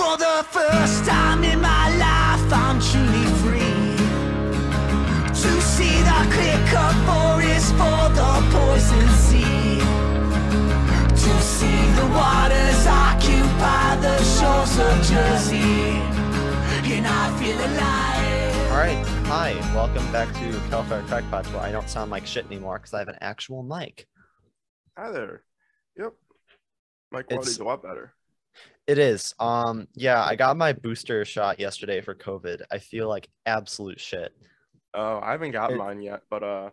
For the first time in my life, I'm truly free. To see the clear cut forest for the poison sea. To see the waters occupy the shores of Jersey. And I feel alive. All right, hi, welcome back to Calfire Crackpots, where I don't sound like shit anymore because I have an actual mic. Hi there. Yep. My It's- quality's a lot better. It is. Um, yeah, I got my booster shot yesterday for COVID. I feel like absolute shit. Oh, I haven't gotten It- mine yet, but uh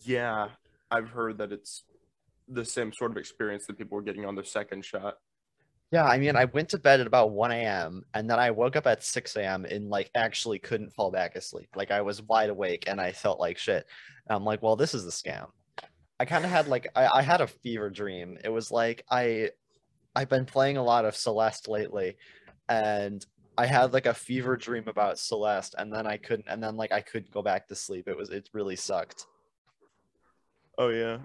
yeah, I've heard that it's the same sort of experience that people were getting on their second shot. Yeah, I mean, I went to bed at about 1 a.m. and then I woke up at 6 a.m. and like actually couldn't fall back asleep. Like I was wide awake and I felt like shit. And I'm like, well, this is a scam. I kind of had like I, I had a fever dream. It was like I I've been playing a lot of Celeste lately, and I had like a fever dream about Celeste, and then I couldn't, and then like I couldn't go back to sleep. It was it really sucked. Oh yeah.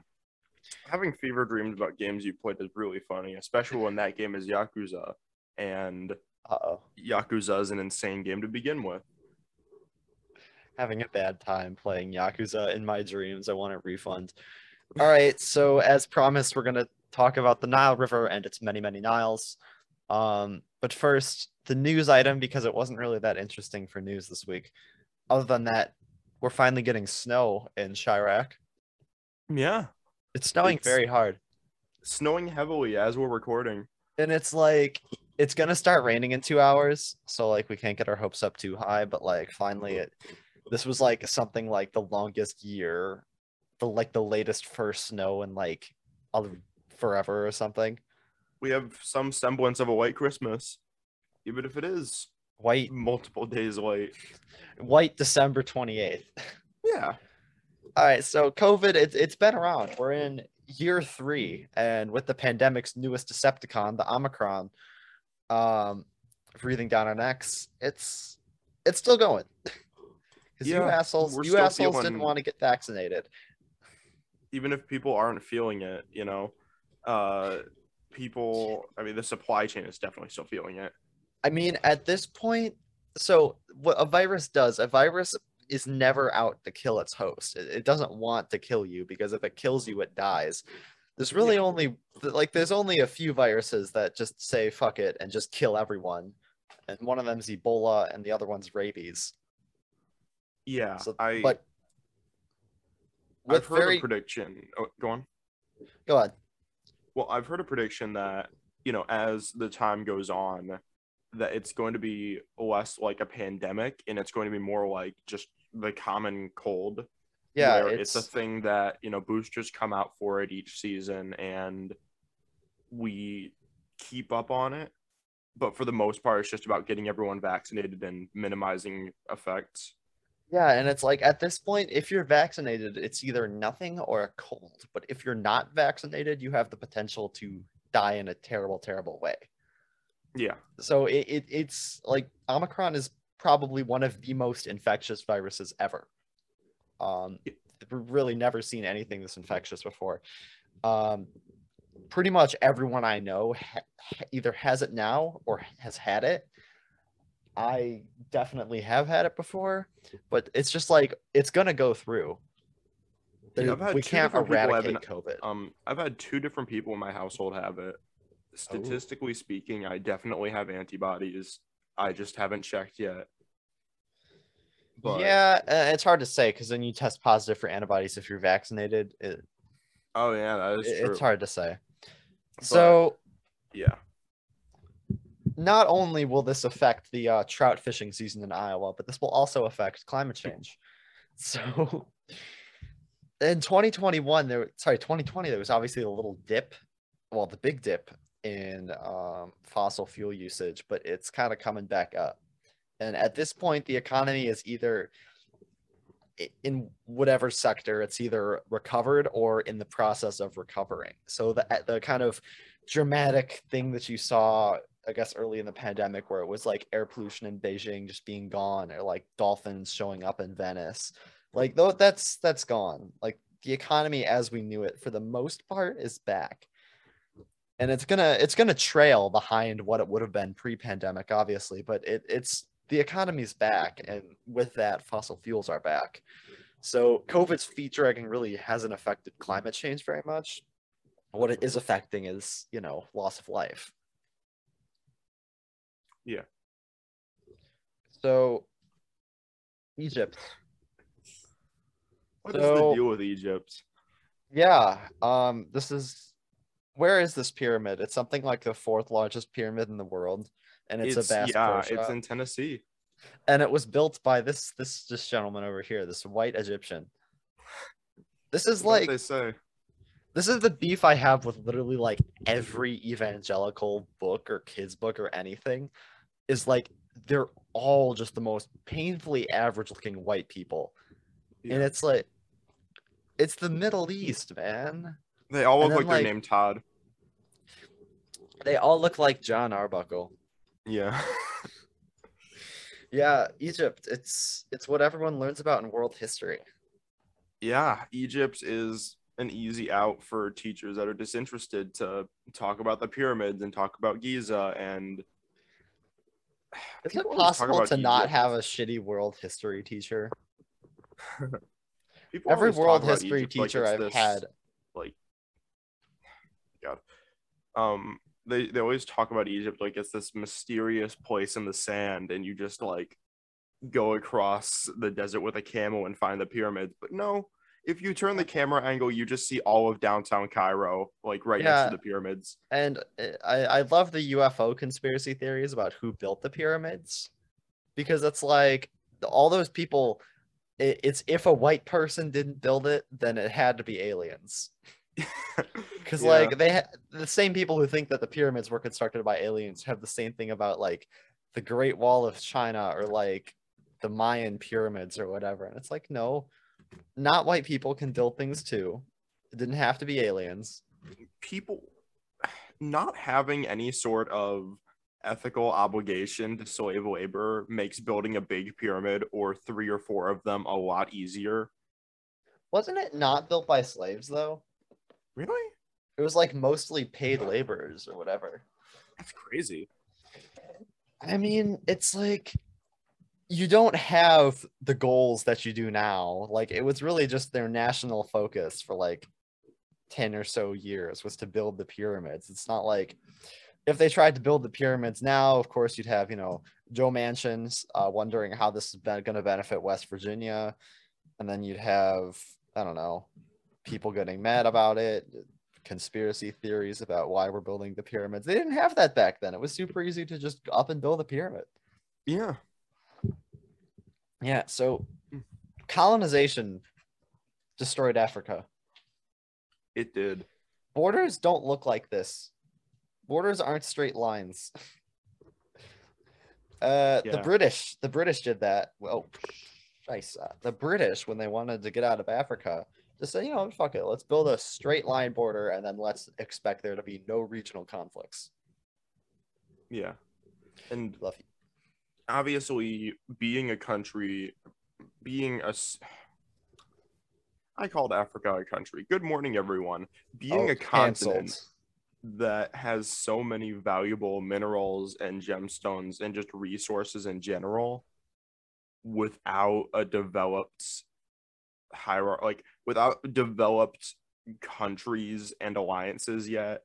Having fever dreams about games you played is really funny, especially when that game is Yakuza. And Uh Yakuza is an insane game to begin with. having a bad time playing Yakuza in my dreams. I want a refund. All right, so as promised, we're gonna talk about the Nile River and its many, many Niles. Um, but first, the news item because it wasn't really that interesting for news this week. Other than that, we're finally getting snow in Chirac. Yeah. It's snowing It's- very hard, Snowing heavily as we're recording. and it's like it's gonna start raining in two hours. So like we can't get our hopes up too high, but like finally it. This was like something like the longest year, the like the latest first snow in like a- forever or something. We have some semblance of a white Christmas, even if it is White multiple days late. white December twenty eighth. Yeah. All right, so COVID, it's it's been around. We're in year three, and with the pandemic's newest Decepticon, the Omicron, um, breathing down our necks, it's it's still going. Because you Yeah, assholes, you assholes didn't want to get vaccinated. even if people aren't feeling it, you know, uh, people, I mean, the supply chain is definitely still feeling it. I mean, at this point, so what a virus does, a virus is never out to kill its host. It, it doesn't want to kill you because if it kills you, it dies. There's really Yeah. only like there's only a few viruses that just say fuck it and just kill everyone. And one of them's Ebola and the other one's rabies. Yeah. So, I, but I've heard very a prediction. Oh, go on. go on. Well, I've heard a prediction that, you know, as the time goes on, that it's going to be less like a pandemic and it's going to be more like just the common cold. Yeah, where it's, it's a thing that you know boosters come out for it each season and we keep up on it but for the most part it's just about getting everyone vaccinated and minimizing effects yeah, and it's like at this point, if you're vaccinated, it's either nothing or a cold. But if you're not vaccinated, you have the potential to die in a terrible, terrible way. yeah so it, it it's like omicron is probably one of the most infectious viruses ever um we've really never seen anything this infectious before um pretty much everyone i know ha- either has it now or has had it i definitely have had it before but it's just like it's gonna go through. Yeah, There- had we can't different people have eradicate an- covid. um i've had two different people in my household have it. Statistically speaking i definitely have antibodies. I just haven't checked yet. But yeah uh, it's hard to say because then you test positive for antibodies if you're vaccinated. It, oh yeah that is it- true. it's hard to say. So yeah not only will this affect the uh, trout fishing season in Iowa, but this will also affect climate change. So in 2021, there sorry 2020, there was obviously a little dip, well the big dip in um, fossil fuel usage, but it's kind of coming back up. And at this point, the economy is either in whatever sector it's either recovered or in the process of recovering. So the the kind of dramatic thing that you saw I guess early in the pandemic where it was like air pollution in Beijing just being gone or like dolphins showing up in Venice. Like though that's that's gone. Like the economy as we knew it for the most part is back. and it's gonna it's gonna trail behind what it would have been pre-pandemic, obviously, but it, it's the economy's back, and with that, fossil fuels are back. So COVID's feet dragging really hasn't affected climate change very much. What it is affecting is, you know, loss of life. Yeah. So Egypt. What is So- the deal with Egypt? Yeah. Um, this is where is this pyramid? It's something like the fourth largest pyramid in the world. And it's, a Bass yeah, it's in Tennessee. and it was built by this this this gentleman over here, this white Egyptian. This is What like they say. This is the beef I have with literally like every evangelical book or kids book or anything is like they're all just the most painfully average looking white people. And it's like it's the Middle East, man. They all look then, like they're like- named Todd. They all look like Jon Arbuckle. Yeah. Yeah, Egypt. It's it's what everyone learns about in world history. yeah, Egypt is an easy out for teachers that are disinterested to talk about the pyramids and talk about Giza and Is it People always talk possible to not have a shitty world history teacher? Every world history Egypt teacher it's I've this, had. like God. Um they, they always talk about Egypt like it's this mysterious place in the sand and you just like go across the desert with a camel and find the pyramids. But no, if you turn the camera angle, you just see all of downtown Cairo, like right next to the pyramids. And uh, I, I love the UFO conspiracy theories about who built the pyramids because it's like all those people. i- It's if a white person didn't build it, then it had to be aliens. Because Yeah. like they ha- the same people who think that the pyramids were constructed by aliens have the same thing about like the Great Wall of China or like the Mayan pyramids or whatever. And it's like no, not white people can build things too. It didn't have to be aliens. people not having any sort of ethical obligation to slave labor makes building a big pyramid or three or four of them a lot easier. Wasn't it not built by slaves though? Really? It was like mostly paid laborers or whatever. That's crazy. I mean, it's like you don't have the goals that you do now. Like it was really just their national focus for like 10 or so years was to build the pyramids. It's not like if they tried to build the pyramids now, of course you'd have, you know, Joe Manchins uh, wondering how this is going to benefit West Virginia. And then you'd have, I don't know, people getting mad about it, conspiracy theories about why we're building the pyramids. They didn't have that back then. It was super easy to just up and build a pyramid. Yeah. Yeah, so colonization destroyed Africa. It did. Borders don't look like this. Borders aren't straight lines. Uh, the British, the British did that. Well, nice. Uh, the British, when they wanted to get out of Africa, just said, you know, fuck it, let's build a straight line border, and then let's expect there to be no regional conflicts. Yeah. And Love you. Obviously being a country being a I called Africa a country. Good morning everyone. Being Oh, a continent canceled. that has so many valuable minerals and gemstones and just resources in general without a developed hierarchy like without developed countries and alliances yet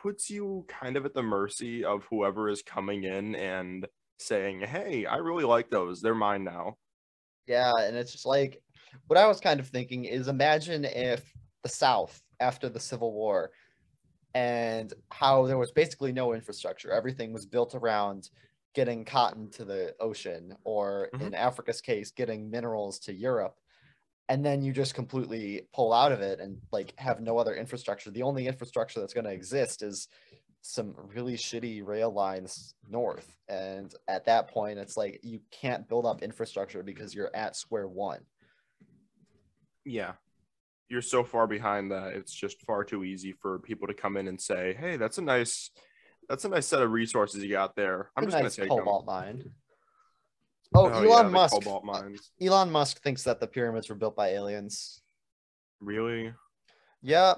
puts you kind of at the mercy of whoever is coming in and saying hey i really like those they're mine now Yeah, and it's just like what I was kind of thinking is imagine if the South after the Civil War and how there was basically no infrastructure. Everything was built around getting cotton to the ocean, or Mhm. in Africa's case, getting minerals to Europe. And then you just completely pull out of it and like have no other infrastructure. The only infrastructure that's going to exist is some really shitty rail lines north. And at that point, it's like you can't build up infrastructure because you're at square one. yeah you're so far behind that it's just far too easy for people to come in and say hey that's a nice that's a nice set of resources you got there i'm A just nice gonna take them cobalt mine. Oh, Oh, Elon yeah, Musk. Elon Musk thinks that the pyramids were built by aliens. really Yeah.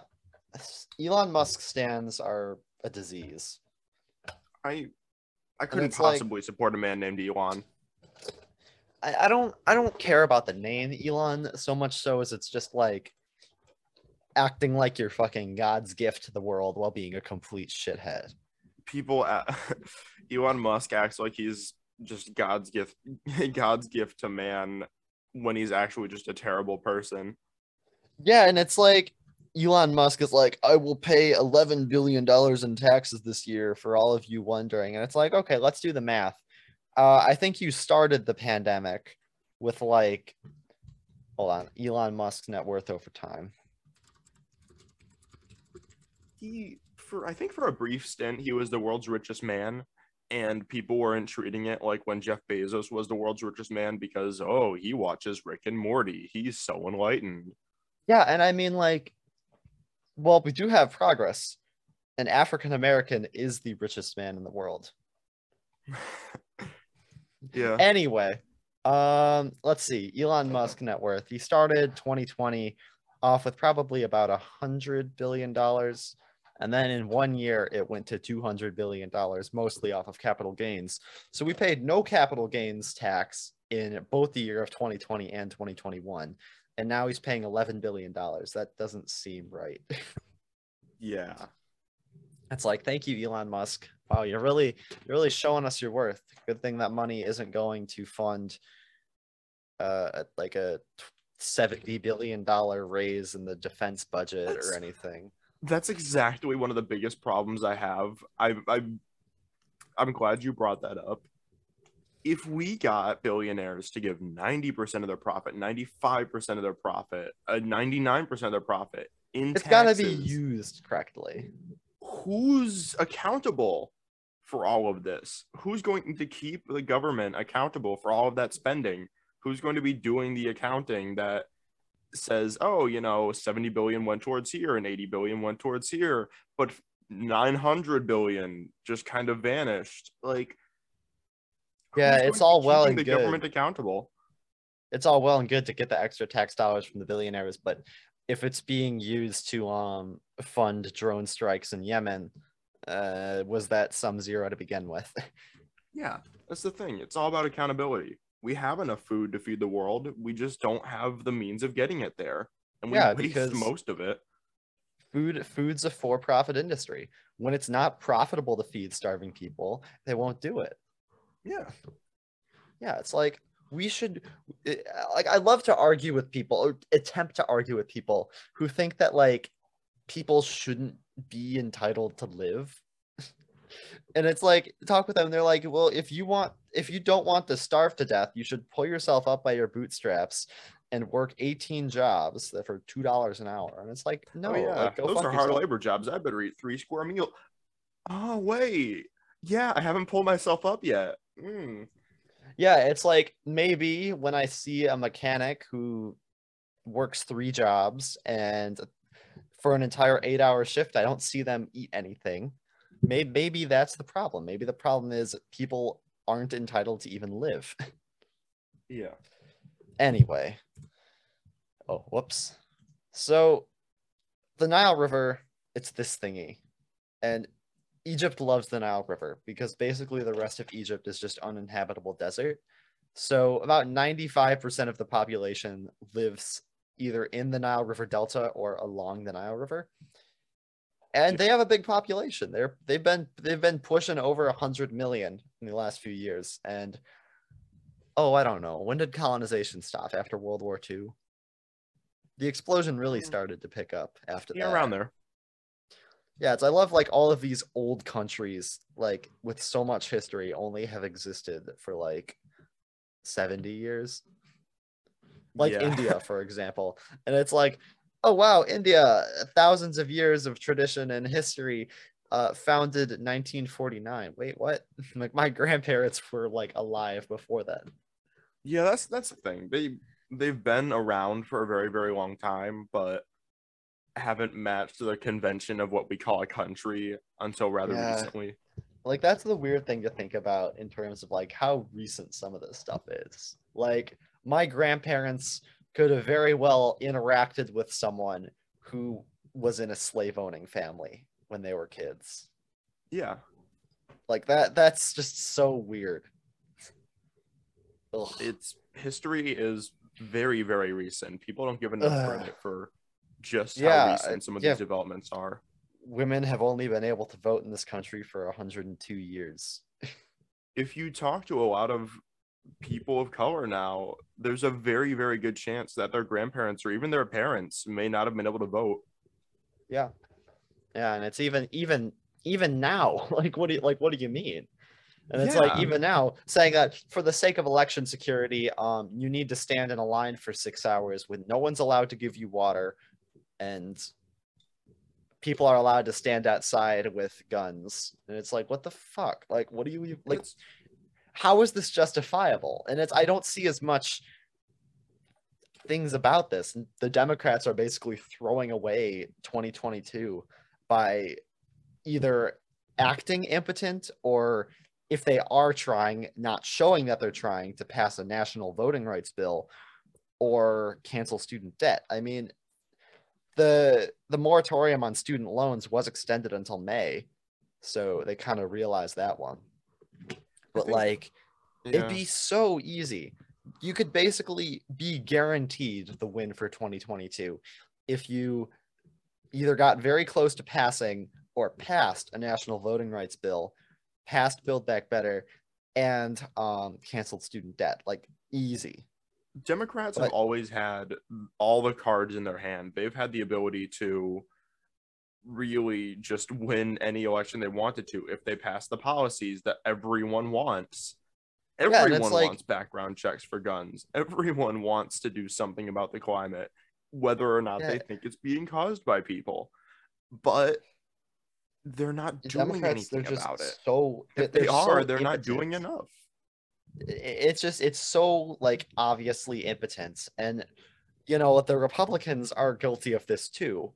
Elon Musk stands are a disease. I I couldn't it's like- possibly support a man named Elon. I, I don't I don't care about the name Elon so much so as it's just like acting like you're fucking God's gift to the world while being a complete shithead. People at Elon Musk acts like he's just God's gift God's gift to man when he's actually just a terrible person. Yeah, and it's like Elon Musk is like, I will pay eleven billion dollars in taxes this year for all of you wondering. And it's like, okay, let's do the math. Uh, I think you started the pandemic with like hold on, Elon Musk's net worth over time. He for I think for a brief stint he was the world's richest man and people weren't treating it like when Jeff Bezos was the world's richest man because oh, he watches Rick and Morty. He's so enlightened. Yeah, and I mean like well, we do have progress. An African American is the richest man in the world. yeah. Anyway, um, let's see. Elon Musk net worth. He started 2020 off with probably about a hundred billion dollars, and then in one year it went to 200 billion dollars, mostly off of capital gains. So we paid no capital gains tax in both the year of 2020 and 2021, and now he's paying 11 billion dollars. That doesn't seem right. Yeah. It's like, thank you, Elon Musk. Wow, you're really, you're really showing us your worth. Good thing that money isn't going to fund, uh, like a seventy billion dollar raise in the defense budget That's- or anything. That's exactly one of the biggest problems I have. I I I'm glad you brought that up. If we got billionaires to give 90% of their profit, 95% of their profit, uh, 99% of their profit in It's got to be used correctly. who's accountable for all of this? Who's going to keep the government accountable for all of that spending? Who's going to be doing the accounting that says, oh, you know, 70 billion went towards here and 80 billion went towards here, but 900 billion just kind of vanished? Like, Yeah, it's all well and the good. government accountable. It's all well and good to get the extra tax dollars from the billionaires, but if it's being used to um fund drone strikes in Yemen, uh, was that some zero to begin with? Yeah, that's the thing. It's all about accountability. We have enough food to feed the world. We just don't have the means of getting it there. And we Yeah, waste because- most of it. food food's a for-profit industry when it's not profitable to feed starving people they won't do it Yeah. yeah it's like we should eh, like i love to argue with people or attempt to argue with people who think that like people shouldn't be entitled to live and it's like talk with them they're like well if you want if you don't want to starve to death you should pull yourself up by your bootstraps and work 18 jobs that for two dollars an hour and it's like no oh yeah, like, those are hard yourself. labor jobs. I better eat three square meal. Oh wait, yeah, I haven't pulled myself up yet. Mm. Yeah, it's like maybe when I see a mechanic who works three jobs and for an entire eight hour shift, I don't see them eat anything. Maybe, maybe that's the problem. Maybe the problem is people aren't entitled to even live. Yeah. anyway. Oh, whoops. So the Nile River, it's this thingy. And Egypt loves the Nile River because basically the rest of Egypt is just uninhabitable desert. So about 95% of the population lives either in the Nile River Delta or along the Nile River. And they have a big population. They're they've been they've been pushing over 100 million in the last few years and oh, I don't know. When did colonization stop after World War II? The explosion really started to pick up after that. Yeah, that. around there. Yeah, it's I love like all of these old countries like with so much history only have existed for like 70 years. Like Yeah. India, for example. And it's like, oh wow, India, thousands of years of tradition and history, uh, founded 1949. Wait, what? like my grandparents were like alive before then. Yeah, that's that's the thing. They they've been around for a very very long time, but haven't matched the convention of what we call a country until rather Yeah. recently. like that's the weird thing to think about in terms of like how recent some of this stuff is like my grandparents could have very well interacted with someone who was in a slave owning family when they were kids. Yeah. Like that that's just so weird. Ugh. It's history is very, very recent. People don't give enough Ugh. credit for just Yeah, how recent some of yeah. these developments are. Women have only been able to vote in this country for 102 years. if you talk to a lot of people of color now, there's a very, very good chance that their grandparents or even their parents may not have been able to vote. Yeah. Yeah, and it's even even even now. Like what do you like what do you mean? And it's like even now saying that for the sake of election security, um, you need to stand in a line for six hours when no one's allowed to give you water and people are allowed to stand outside with guns. And it's like, what the fuck? Like, what do you like? It's- How is this justifiable? And it's I don't see as much things about this. The Democrats are basically throwing away 2022 by either acting impotent or if they are trying, not showing that they're trying to pass a national voting rights bill or cancel student debt. I mean, the the moratorium on student loans was extended until May, so they kind of realized that one. But think- like, Yeah. it'd be so easy. You could basically be guaranteed the win for 2022 if you either got very close to passing or passed a national voting rights bill, passed Build Back Better, and um, canceled student debt. Like easy. Democrats But- have always had all the cards in their hand. They've had the ability to really just win any election they wanted to if they pass the policies that everyone wants. Everyone like- wants background checks for guns. Everyone wants to do something about the climate, whether or not they think it's being caused by people. But they're not doing Democrats, they're anything just about it. so If they're they so are, they're not doing enough. It's just it's so like obviously impotent and you know the republicans are guilty of this too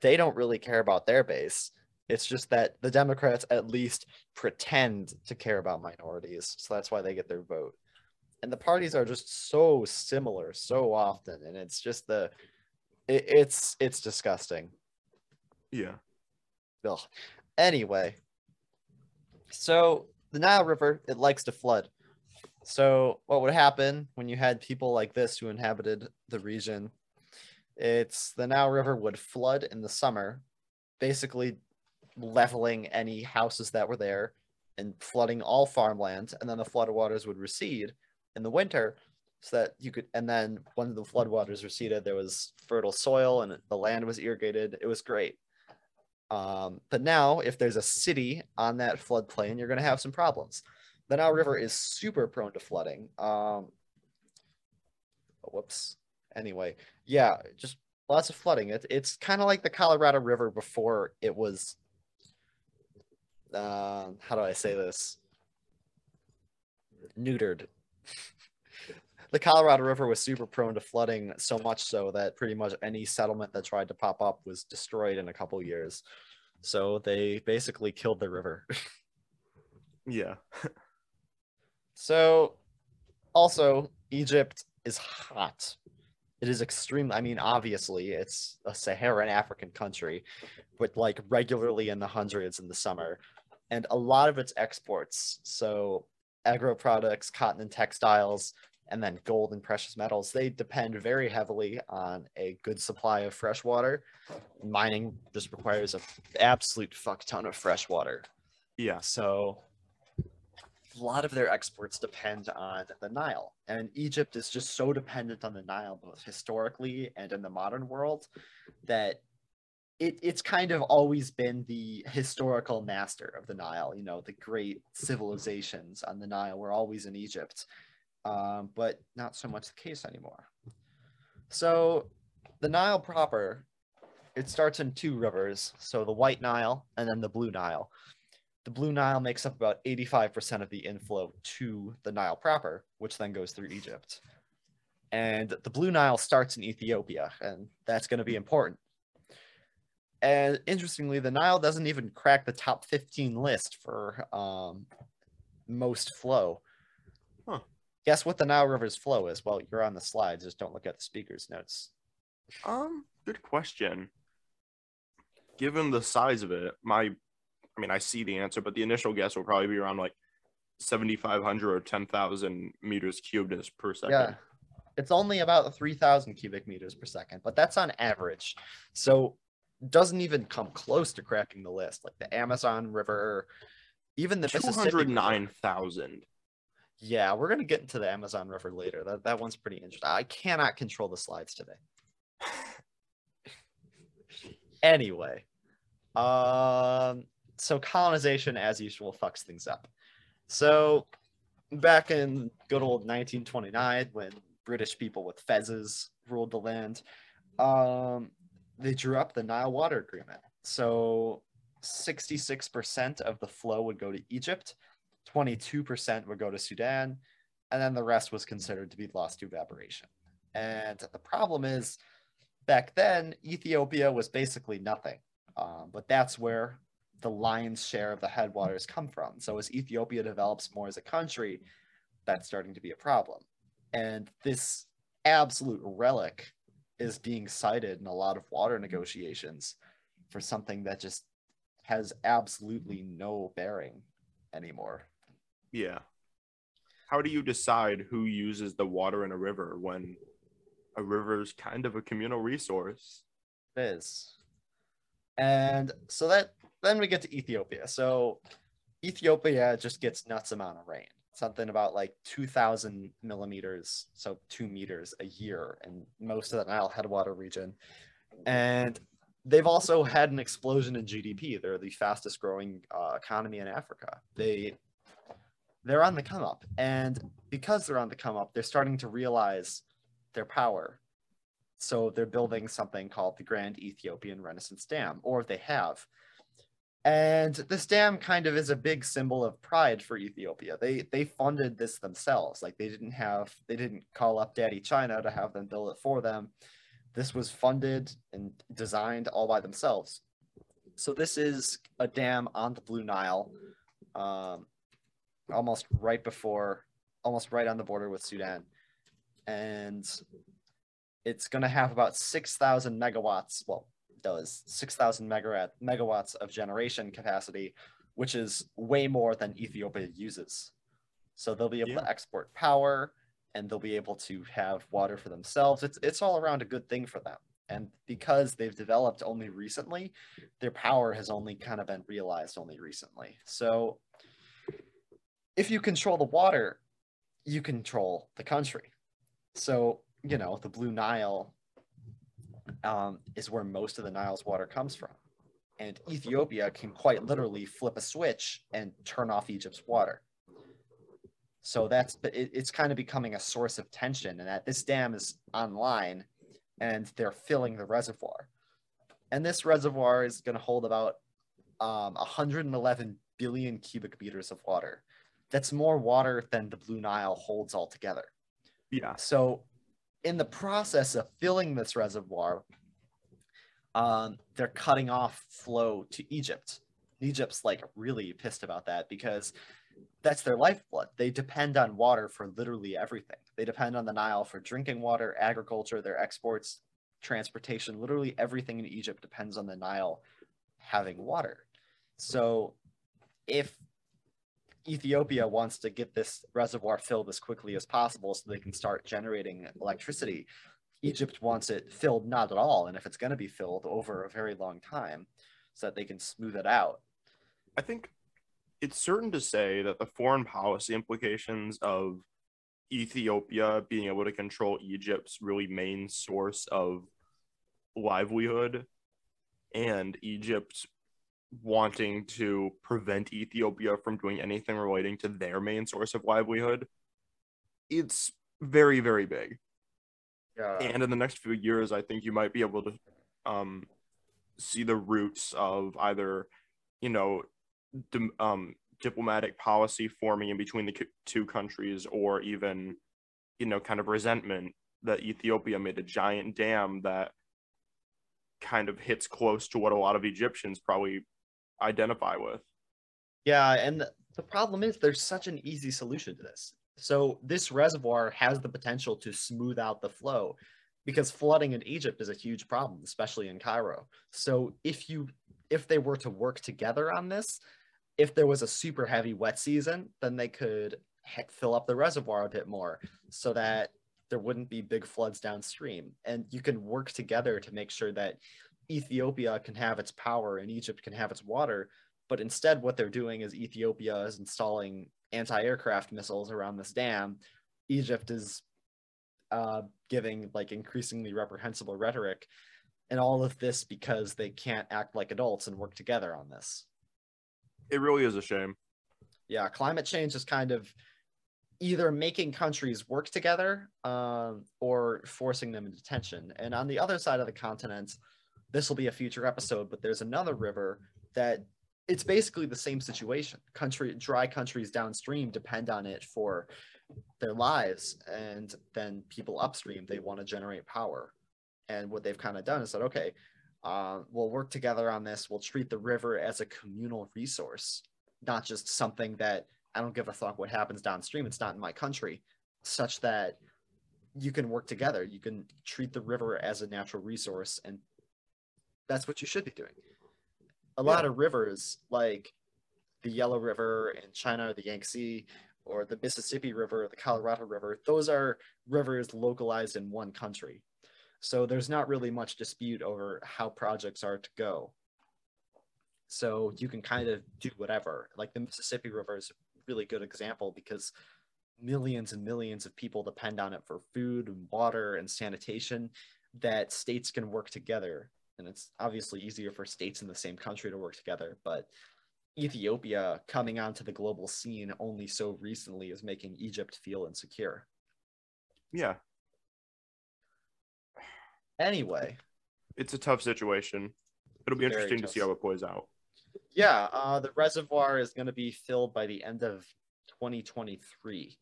they don't really care about their base it's just that the democrats at least pretend to care about minorities so that's why they get their vote and the parties are just so similar so often and it's just the it, it's it's disgusting Yeah. Ugh. Anyway, so the Nile River, it likes to flood. So what would happen when you had people like this who inhabited the region? It's the Nile River would flood in the summer, basically leveling any houses that were there and flooding all farmland, and then the floodwaters would recede in the winter so that you could and then when the floodwaters receded there was fertile soil and the land was irrigated it was great um, but now, if there's a city on that floodplain, you're going to have some problems. The Nile River is super prone to flooding. Um, oh, whoops. Anyway, yeah, just lots of flooding. It, it's kind of like the Colorado River before it was. Uh, how do I say this? Neutered. the Colorado River was super prone to flooding, so much so that pretty much any settlement that tried to pop up was destroyed in a couple years. So they basically killed the river. Yeah. So, also, Egypt is hot. It is extreme. I mean, obviously, it's a Saharan African country, but like regularly in the hundreds in the summer. And a lot of its exports, so agro products, cotton and textiles, and then gold and precious metals, they depend very heavily on a good supply of fresh water. Mining just requires a absolute fuck ton of fresh water. Yeah. So a lot of their exports depend on the Nile. And Egypt is just so dependent on the Nile, both historically and in the modern world, that it, it's kind of always been the historical master of the Nile. You know, the great civilizations on the Nile were always in Egypt, um, but not so much the case anymore. So the Nile proper, it starts in two rivers. So the White Nile and then the Blue Nile the Blue Nile makes up about 85% of the inflow to the Nile proper, which then goes through Egypt. And the Blue Nile starts in Ethiopia, and that's going to be important. And interestingly, the Nile doesn't even crack the top 15 list for um, most flow. Huh. Guess what the Nile River's flow is? Well, you're on the slides, just don't look at the speaker's notes. Um, good question. given the size of it, my, I mean, I see the answer, but the initial guess will probably be around like 7,500 or 10,000 meters cubed per second. Yeah. It's only about 3,000 cubic meters per second, but that's on average. So doesn't even come close to cracking the list. Like the Amazon River, even the Mississippi 209,000. Yeah, we're gonna get into the Amazon River later. That that one's pretty interesting. I cannot control the slides today. anyway, um, so colonization, as usual, fucks things up. So back in good old 1929, when British people with fezzes ruled the land, um, they drew up the Nile Water Agreement. So 66% of the flow would go to Egypt, 22% would go to Sudan, and then the rest was considered to be lost to evaporation. And the problem is, back then, Ethiopia was basically nothing. Um, but that's where the lion's share of the headwaters come from. So as Ethiopia develops more as a country, that's starting to be a problem. And this absolute relic is being cited in a lot of water negotiations for something that just has absolutely no bearing anymore. Yeah. How do you decide who uses the water in a river when a river is kind of a communal resource? It is. And so that then we get to Ethiopia. So Ethiopia just gets nuts amount of rain. Something about like 2,000 millimeters, so two meters a year in most of the Nile headwater region. And they've also had an explosion in GDP. They're the fastest growing uh, economy in Africa. They they're on the come up, and because they're on the come up, they're starting to realize their power. So they're building something called the Grand Ethiopian Renaissance Dam, or they have. And this dam kind of is a big symbol of pride for Ethiopia. They they funded this themselves. Like they didn't have they didn't call up Daddy China to have them build it for them. This was funded and designed all by themselves. So this is a dam on the Blue Nile, um, almost right before, almost right on the border with Sudan, and it's going to have about six thousand megawatts. Well, does 6,000 megawatt, megawatts of generation capacity, which is way more than Ethiopia uses. So they'll be able Yeah. to export power and they'll be able to have water for themselves. It's, it's all around a good thing for them. And because they've developed only recently, their power has only kind of been realized only recently. So if you control the water, you control the country. So, you know, the Blue Nile um, is where most of the Nile's water comes from. And Ethiopia can quite literally flip a switch and turn off Egypt's water. So that's but it, it's kind of becoming a source of tension, and that this dam is online, and they're filling the reservoir, and this reservoir is going to hold about um, 111 billion cubic meters of water. That's more water than the Blue Nile holds altogether. Yeah. So, in the process of filling this reservoir, um, they're cutting off flow to Egypt. Egypt's like really pissed about that because that's their lifeblood. They depend on water for literally everything. They depend on the Nile for drinking water, agriculture, their exports, transportation. Literally everything in Egypt depends on the Nile having water. So, if Ethiopia wants to get this reservoir filled as quickly as possible so they can start generating electricity. Egypt wants it filled not at all, and if it's going to be filled over a very long time, so that they can smooth it out. I think it's certain to say that the foreign policy implications of Ethiopia being able to control Egypt's really main source of livelihood and Egypt wanting to prevent Ethiopia from doing anything relating to their main source of livelihood, it's very, very big. Yeah. And in the next few years, I think you might be able to um, see the roots of either, you know, dim- um, diplomatic policy forming in between the two countries, or even, you know, kind of resentment that Ethiopia made a giant dam that kind of hits close to what a lot of Egyptians probably identify with. Yeah, and the- problem is there's such an easy solution to this. So this reservoir has the potential to smooth out the flow because flooding in Egypt is a huge problem, especially in Cairo. So if you if they were to work together on this, if there was a super heavy wet season, then they could he- fill up the reservoir a bit more so that there wouldn't be big floods downstream. And you can work together to make sure that Ethiopia can have its power and Egypt can have its water. But instead, what they're doing is Ethiopia is installing anti aircraft missiles around this dam. Egypt is uh, giving like increasingly reprehensible rhetoric. And all of this because they can't act like adults and work together on this. It really is a shame. Yeah, climate change is kind of either making countries work together um, or forcing them into tension. And on the other side of the continent, this will be a future episode, but there's another river that it's basically the same situation. Country dry countries downstream depend on it for their lives, and then people upstream they want to generate power. And what they've kind of done is said, okay, uh, we'll work together on this. We'll treat the river as a communal resource, not just something that I don't give a fuck what happens downstream. It's not in my country, such that you can work together. You can treat the river as a natural resource, and that's what you should be doing. A lot of rivers, like the Yellow River in China, or the Yangtze, or the Mississippi River, or the Colorado River, those are rivers localized in one country. So there's not really much dispute over how projects are to go. So you can kind of do whatever. Like the Mississippi River is a really good example because millions and millions of people depend on it for food and water and sanitation that states can work together. And it's obviously easier for states in the same country to work together, but Ethiopia coming onto the global scene only so recently is making Egypt feel insecure. Yeah, Anyway, it's a tough situation. It'll be interesting to see how it plays out. yeah, uh, the reservoir is going to be filled by the end of 2023,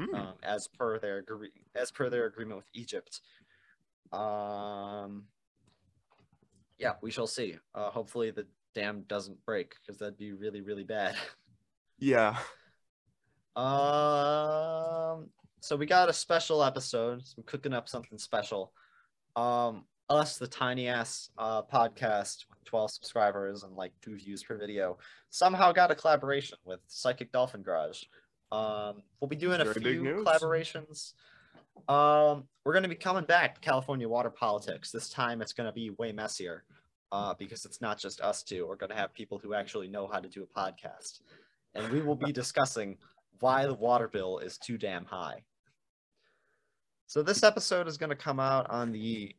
Hmm. um, as per their agree- as per their agreement with Egypt. Um, yeah, we shall see. Uh, hopefully, the dam doesn't break because that'd be really, really bad. Yeah, Um, so we got a special episode. So we're cooking up something special. Um, us, the tiny ass uh, podcast with 12 subscribers and like two views per video, somehow got a collaboration with Psychic Dolphin Garage. Um, we'll be doing a Very big few collaborations. Um, we're going to be coming back to California water politics. This time it's going to be way messier uh, because it's not just us two. We're going to have people who actually know how to do a podcast. And we will be discussing why the water bill is too damn high. So this episode is going to come out on the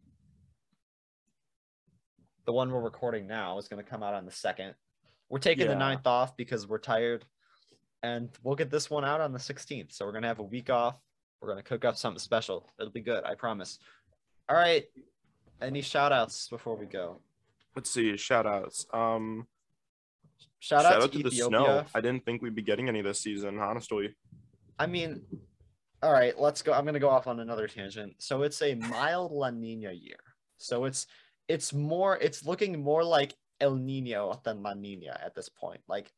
the one we're recording now is going to come out on the second. We're taking the Yeah. ninth off because we're tired, and we'll get this one out on the sixteenth. So we're gonna have a week off. We're gonna cook up something special. It'll be good, I promise. All right. Any shout outs before we go? let's see. Shout outs. Um, Shout, shout, out, out to, to the Ethiopia. snow. I didn't think we'd be getting any this season, honestly. I mean, all right, let's go. I'm gonna go off on another tangent. So it's a mild La Nina year. So it's it's more it's looking more like El Nino than La Nina at this point. Like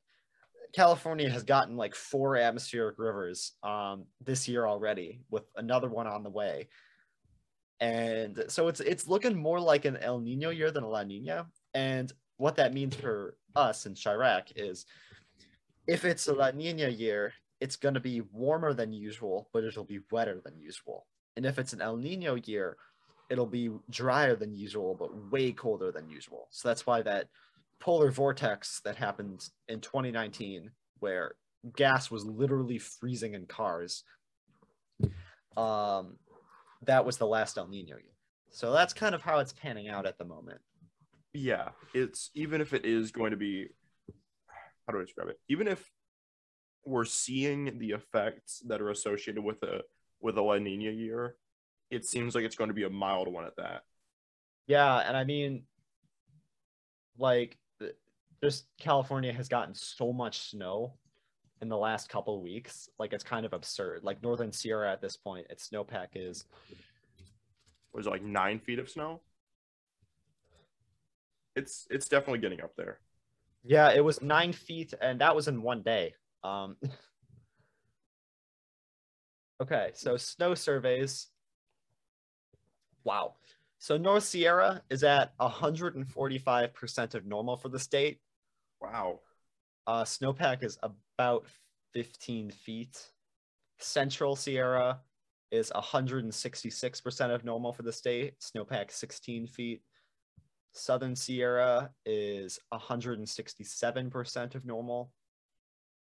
California has gotten like four atmospheric rivers um this year already, with another one on the way. And so it's it's looking more like an El Nino year than a La Nina. And what that means for us in Chirac is if it's a La Nina year, it's going to be warmer than usual, but it'll be wetter than usual. And if it's an El Nino year, it'll be drier than usual, but way colder than usual. So that's why that polar vortex that happened in 2019, where gas was literally freezing in cars, um, that was the last El Nino year. So that's kind of how it's panning out at the moment. Yeah, it's even if it is going to be, how do I describe it? Even if we're seeing the effects that are associated with a with a La Nina year, it seems like it's going to be a mild one at that. Yeah, and I mean, like, just California has gotten so much snow in the last couple weeks. Like, it's kind of absurd. Like, Northern Sierra at this point, its snowpack is Was it like nine feet of snow? It's it's definitely getting up there. yeah, it was nine feet, and that was in one day. Um, okay, so snow surveys. Wow, So North Sierra is at 145% of normal for the state. Wow. Uh, snowpack is about 15 feet. Central Sierra is 166% of normal for the state. Snowpack 16 feet. Southern Sierra is 167% of normal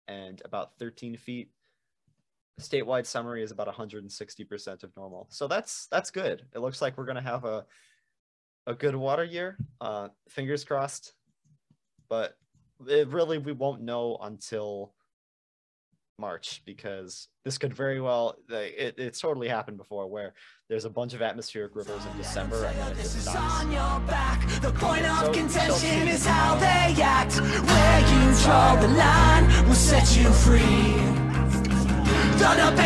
and about 13 feet. Statewide summary is about 160% of normal. So that's that's good. It looks like we're gonna have a a good water year. Uh, fingers crossed. But it really we won't know until March because this could very well it, it's totally happened before where there's a bunch of atmospheric rivers in December and then it just is stops. on your back. The point of So- contention is how they act. Where you draw the line will set you free. Thunder